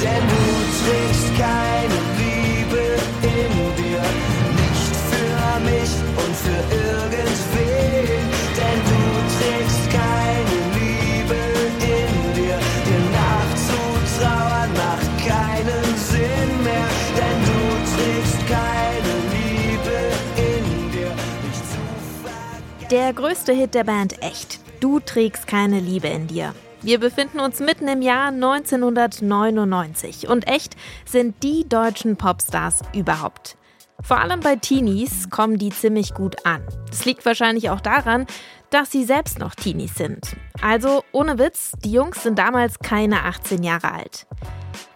denn du trägst keine Liebe in dir. Nicht für mich und für irgendwen, denn du trägst keine Liebe in dir. Dir nachzutrauern macht keinen Sinn mehr, denn du trägst keine Liebe in dir. Nicht zu vergessen. Der größte Hit der Band Echt. Du trägst keine Liebe in dir. Wir befinden uns mitten im Jahr 1999 und echt sind die deutschen Popstars überhaupt. Vor allem bei Teenies kommen die ziemlich gut an. Das liegt wahrscheinlich auch daran, dass sie selbst noch Teenies sind. Also ohne Witz, die Jungs sind damals keine 18 Jahre alt.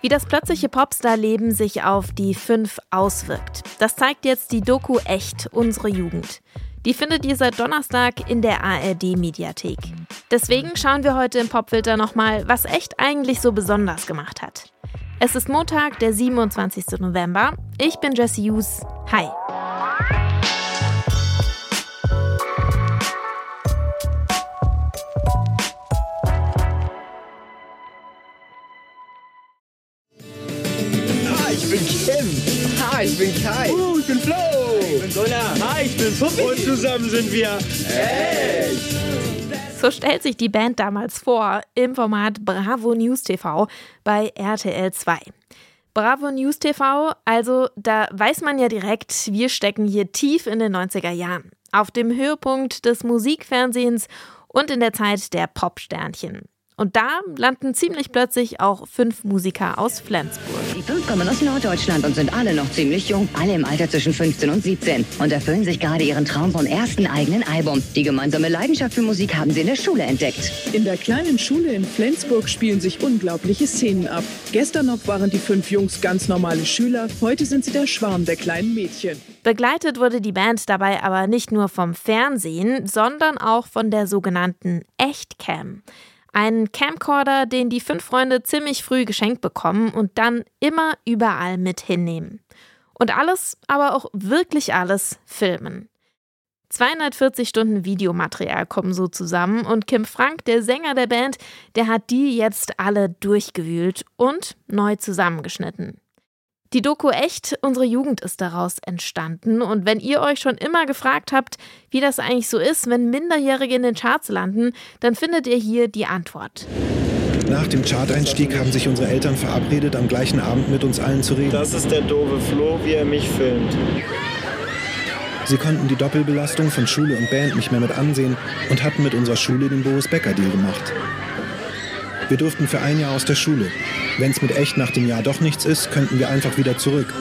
Wie das plötzliche Popstar-Leben sich auf die fünf auswirkt, das zeigt jetzt die Doku Echt, unsere Jugend. Die findet ihr seit Donnerstag in der ARD-Mediathek. Deswegen schauen wir heute im Popfilter nochmal, was echt eigentlich so besonders gemacht hat. Es ist Montag, der 27. November. Ich bin Jesse Hughes. Hi. Bin Kim. Hi, ich bin Kai. Uh, ich bin Flo. Ich bin Gunnar. Hi, ich bin Puppi. Und zusammen sind wir echt. So stellt sich die Band damals vor im Format Bravo News TV bei RTL 2. Bravo News TV, also da weiß man ja direkt, wir stecken hier tief in den 90er Jahren. Auf dem Höhepunkt des Musikfernsehens und in der Zeit der Popsternchen. Und da landen ziemlich plötzlich auch fünf Musiker aus Flensburg. Die fünf kommen aus Norddeutschland und sind alle noch ziemlich jung, alle im Alter zwischen 15 und 17 und erfüllen sich gerade ihren Traum vom ersten eigenen Album. Die gemeinsame Leidenschaft für Musik haben sie in der Schule entdeckt. In der kleinen Schule in Flensburg spielen sich unglaubliche Szenen ab. Gestern noch waren die fünf Jungs ganz normale Schüler, heute sind sie der Schwarm der kleinen Mädchen. Begleitet wurde die Band dabei aber nicht nur vom Fernsehen, sondern auch von der sogenannten Echtcam. Ein Camcorder, den die fünf Freunde ziemlich früh geschenkt bekommen und dann immer überall mit hinnehmen. Und alles, aber auch wirklich alles filmen. 240 Stunden Videomaterial kommen so zusammen und Kim Frank, der Sänger der Band, der hat die jetzt alle durchgewühlt und neu zusammengeschnitten. Die Doku Echt, unsere Jugend ist daraus entstanden. Und wenn ihr euch schon immer gefragt habt, wie das eigentlich so ist, wenn Minderjährige in den Charts landen, dann findet ihr hier die Antwort. Nach dem Charteinstieg haben sich unsere Eltern verabredet, am gleichen Abend mit uns allen zu reden. Das ist der doofe Flo, wie er mich filmt. Sie konnten die Doppelbelastung von Schule und Band nicht mehr mit ansehen und hatten mit unserer Schule den Boris Becker Deal gemacht. Wir durften für ein Jahr aus der Schule. Wenn es mit echt nach dem Jahr doch nichts ist, könnten wir einfach wieder zurück.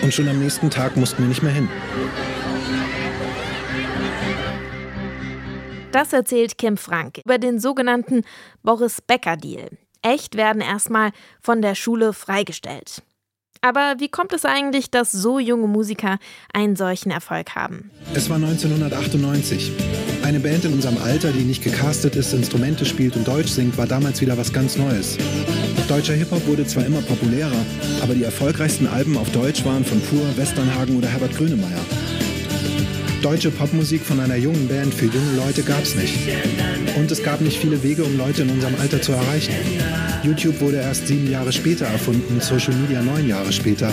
Und schon am nächsten Tag mussten wir nicht mehr hin. Das erzählt Kim Frank über den sogenannten Boris Becker Deal. Echt werden erstmal von der Schule freigestellt. Aber wie kommt es eigentlich, dass so junge Musiker einen solchen Erfolg haben? Es war 1998. Eine Band in unserem Alter, die nicht gecastet ist, Instrumente spielt und Deutsch singt, war damals wieder was ganz Neues. Deutscher Hip-Hop wurde zwar immer populärer, aber die erfolgreichsten Alben auf Deutsch waren von Pur, Westernhagen oder Herbert Grönemeyer. Deutsche Popmusik von einer jungen Band für junge Leute gab es nicht. Und es gab nicht viele Wege, um Leute in unserem Alter zu erreichen. YouTube wurde erst sieben Jahre später erfunden, Social Media neun Jahre später.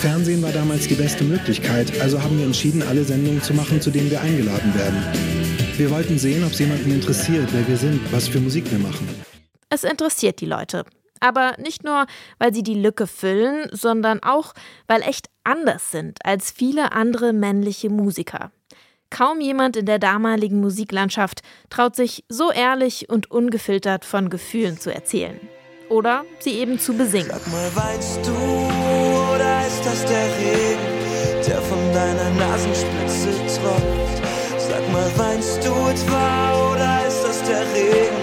Fernsehen war damals die beste Möglichkeit, also haben wir entschieden, alle Sendungen zu machen, zu denen wir eingeladen werden. Wir wollten sehen, ob es jemanden interessiert, wer wir sind, was für Musik wir machen. Es interessiert die Leute. Aber nicht nur, weil sie die Lücke füllen, sondern auch, weil echt anders sind als viele andere männliche Musiker. Kaum jemand in der damaligen Musiklandschaft traut sich so ehrlich und ungefiltert von Gefühlen zu erzählen. Oder sie eben zu besingen. Sag mal, weinst du oder ist das der Regen, der von deiner Nasenspitze tropft? Mal, weinst du etwa oder ist das der Regen,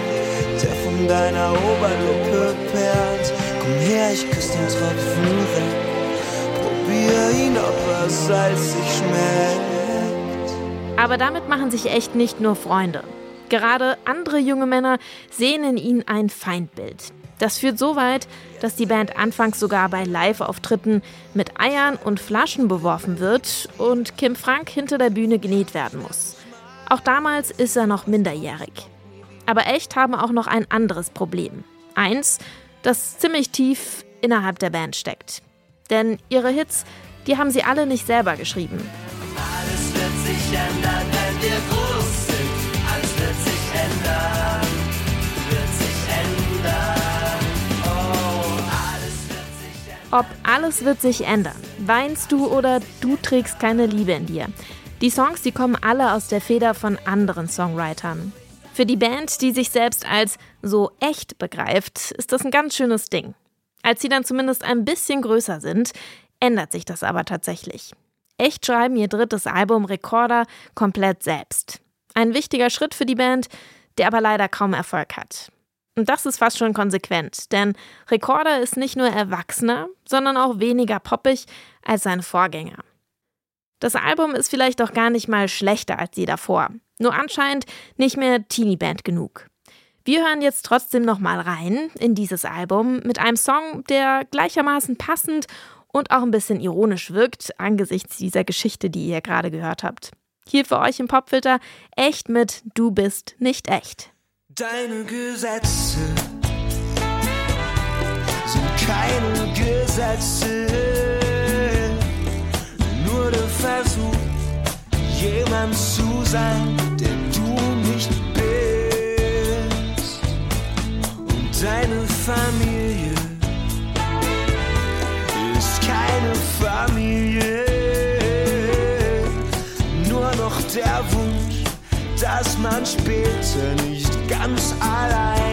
der von deiner Oberlippe perlt? Komm her, ich küsse den Tropfen weg. Probier ihn, ob er salzig schmeckt. Aber damit machen sich echt nicht nur Freunde. Gerade andere junge Männer sehen in ihnen ein Feindbild. Das führt so weit, dass die Band anfangs sogar bei Live-Auftritten mit Eiern und Flaschen beworfen wird und Kim Frank hinter der Bühne genäht werden muss. Auch damals ist er noch minderjährig. Aber echt haben auch noch ein anderes Problem. Eins, das ziemlich tief innerhalb der Band steckt. Denn ihre Hits, die haben sie alle nicht selber geschrieben. Alles wird sich ändern, wenn wir groß sind. Alles wird sich ändern, wird sich ändern. Oh, alles wird sich ändern. Ob alles wird sich ändern. Weinst du oder du trägst keine Liebe in dir. Die Songs, die kommen alle aus der Feder von anderen Songwritern. Für die Band, die sich selbst als so echt begreift, ist das ein ganz schönes Ding. Als sie dann zumindest ein bisschen größer sind, ändert sich das aber tatsächlich. Echt schreiben ihr drittes Album Recorder komplett selbst. Ein wichtiger Schritt für die Band, der aber leider kaum Erfolg hat. Und das ist fast schon konsequent, denn Recorder ist nicht nur erwachsener, sondern auch weniger poppig als seine Vorgänger. Das Album ist vielleicht auch gar nicht mal schlechter als die davor, nur anscheinend nicht mehr Teenie-Band genug. Wir hören jetzt trotzdem noch mal rein in dieses Album mit einem Song, der gleichermaßen passend und auch ein bisschen ironisch wirkt angesichts dieser Geschichte, die ihr gerade gehört habt. Hier für euch im Popfilter echt mit Du bist nicht echt. Deine Gesetze sind keine Gesetze, Versuch, jemand zu sein, der du nicht bist. Und deine Familie ist keine Familie, nur noch der Wunsch, dass man später nicht ganz alleine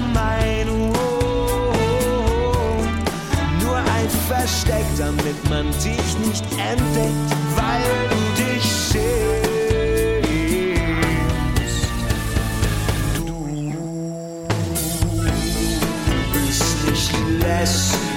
keine Meinung. Nur ein Versteck, damit man dich nicht entdeckt, weil du dich schämst. Du bist nicht lässig,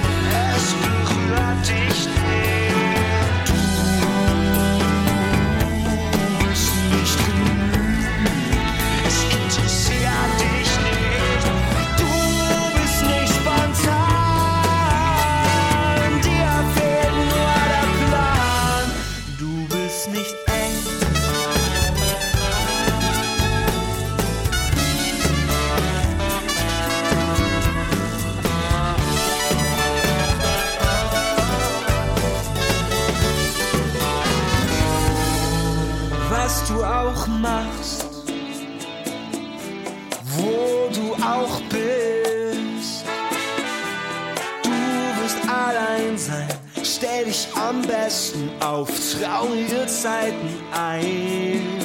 was du auch machst, wo du auch bist. Du wirst allein sein, stell dich am besten auf traurige Zeiten ein.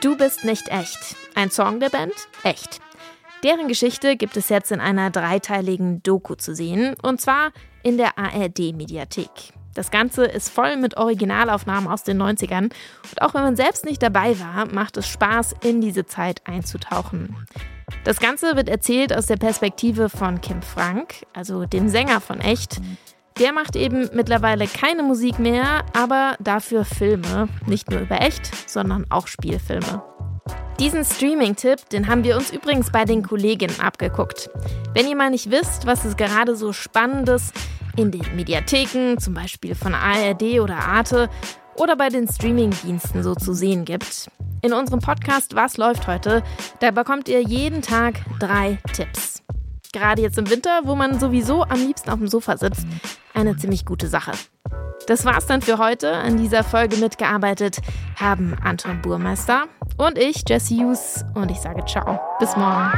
Du bist nicht echt. Ein Song der Band? Echt. Deren Geschichte gibt es jetzt in einer dreiteiligen Doku zu sehen, und zwar in der ARD-Mediathek. Das Ganze ist voll mit Originalaufnahmen aus den 90ern und auch wenn man selbst nicht dabei war, macht es Spaß, in diese Zeit einzutauchen. Das Ganze wird erzählt aus der Perspektive von Kim Frank, also dem Sänger von Echt. Der macht eben mittlerweile keine Musik mehr, aber dafür Filme. Nicht nur über Echt, sondern auch Spielfilme. Diesen Streaming-Tipp, den haben wir uns übrigens bei den Kolleginnen abgeguckt. Wenn ihr mal nicht wisst, was es gerade so Spannendes in den Mediatheken, zum Beispiel von ARD oder Arte, oder bei den Streaming-Diensten so zu sehen gibt. In unserem Podcast Was läuft heute, da bekommt ihr jeden Tag drei Tipps. Gerade jetzt im Winter, wo man sowieso am liebsten auf dem Sofa sitzt, eine ziemlich gute Sache. Das war's dann für heute. An dieser Folge mitgearbeitet haben Anton Burmeister und ich, Jesse Hughes. Und ich sage ciao. Bis morgen.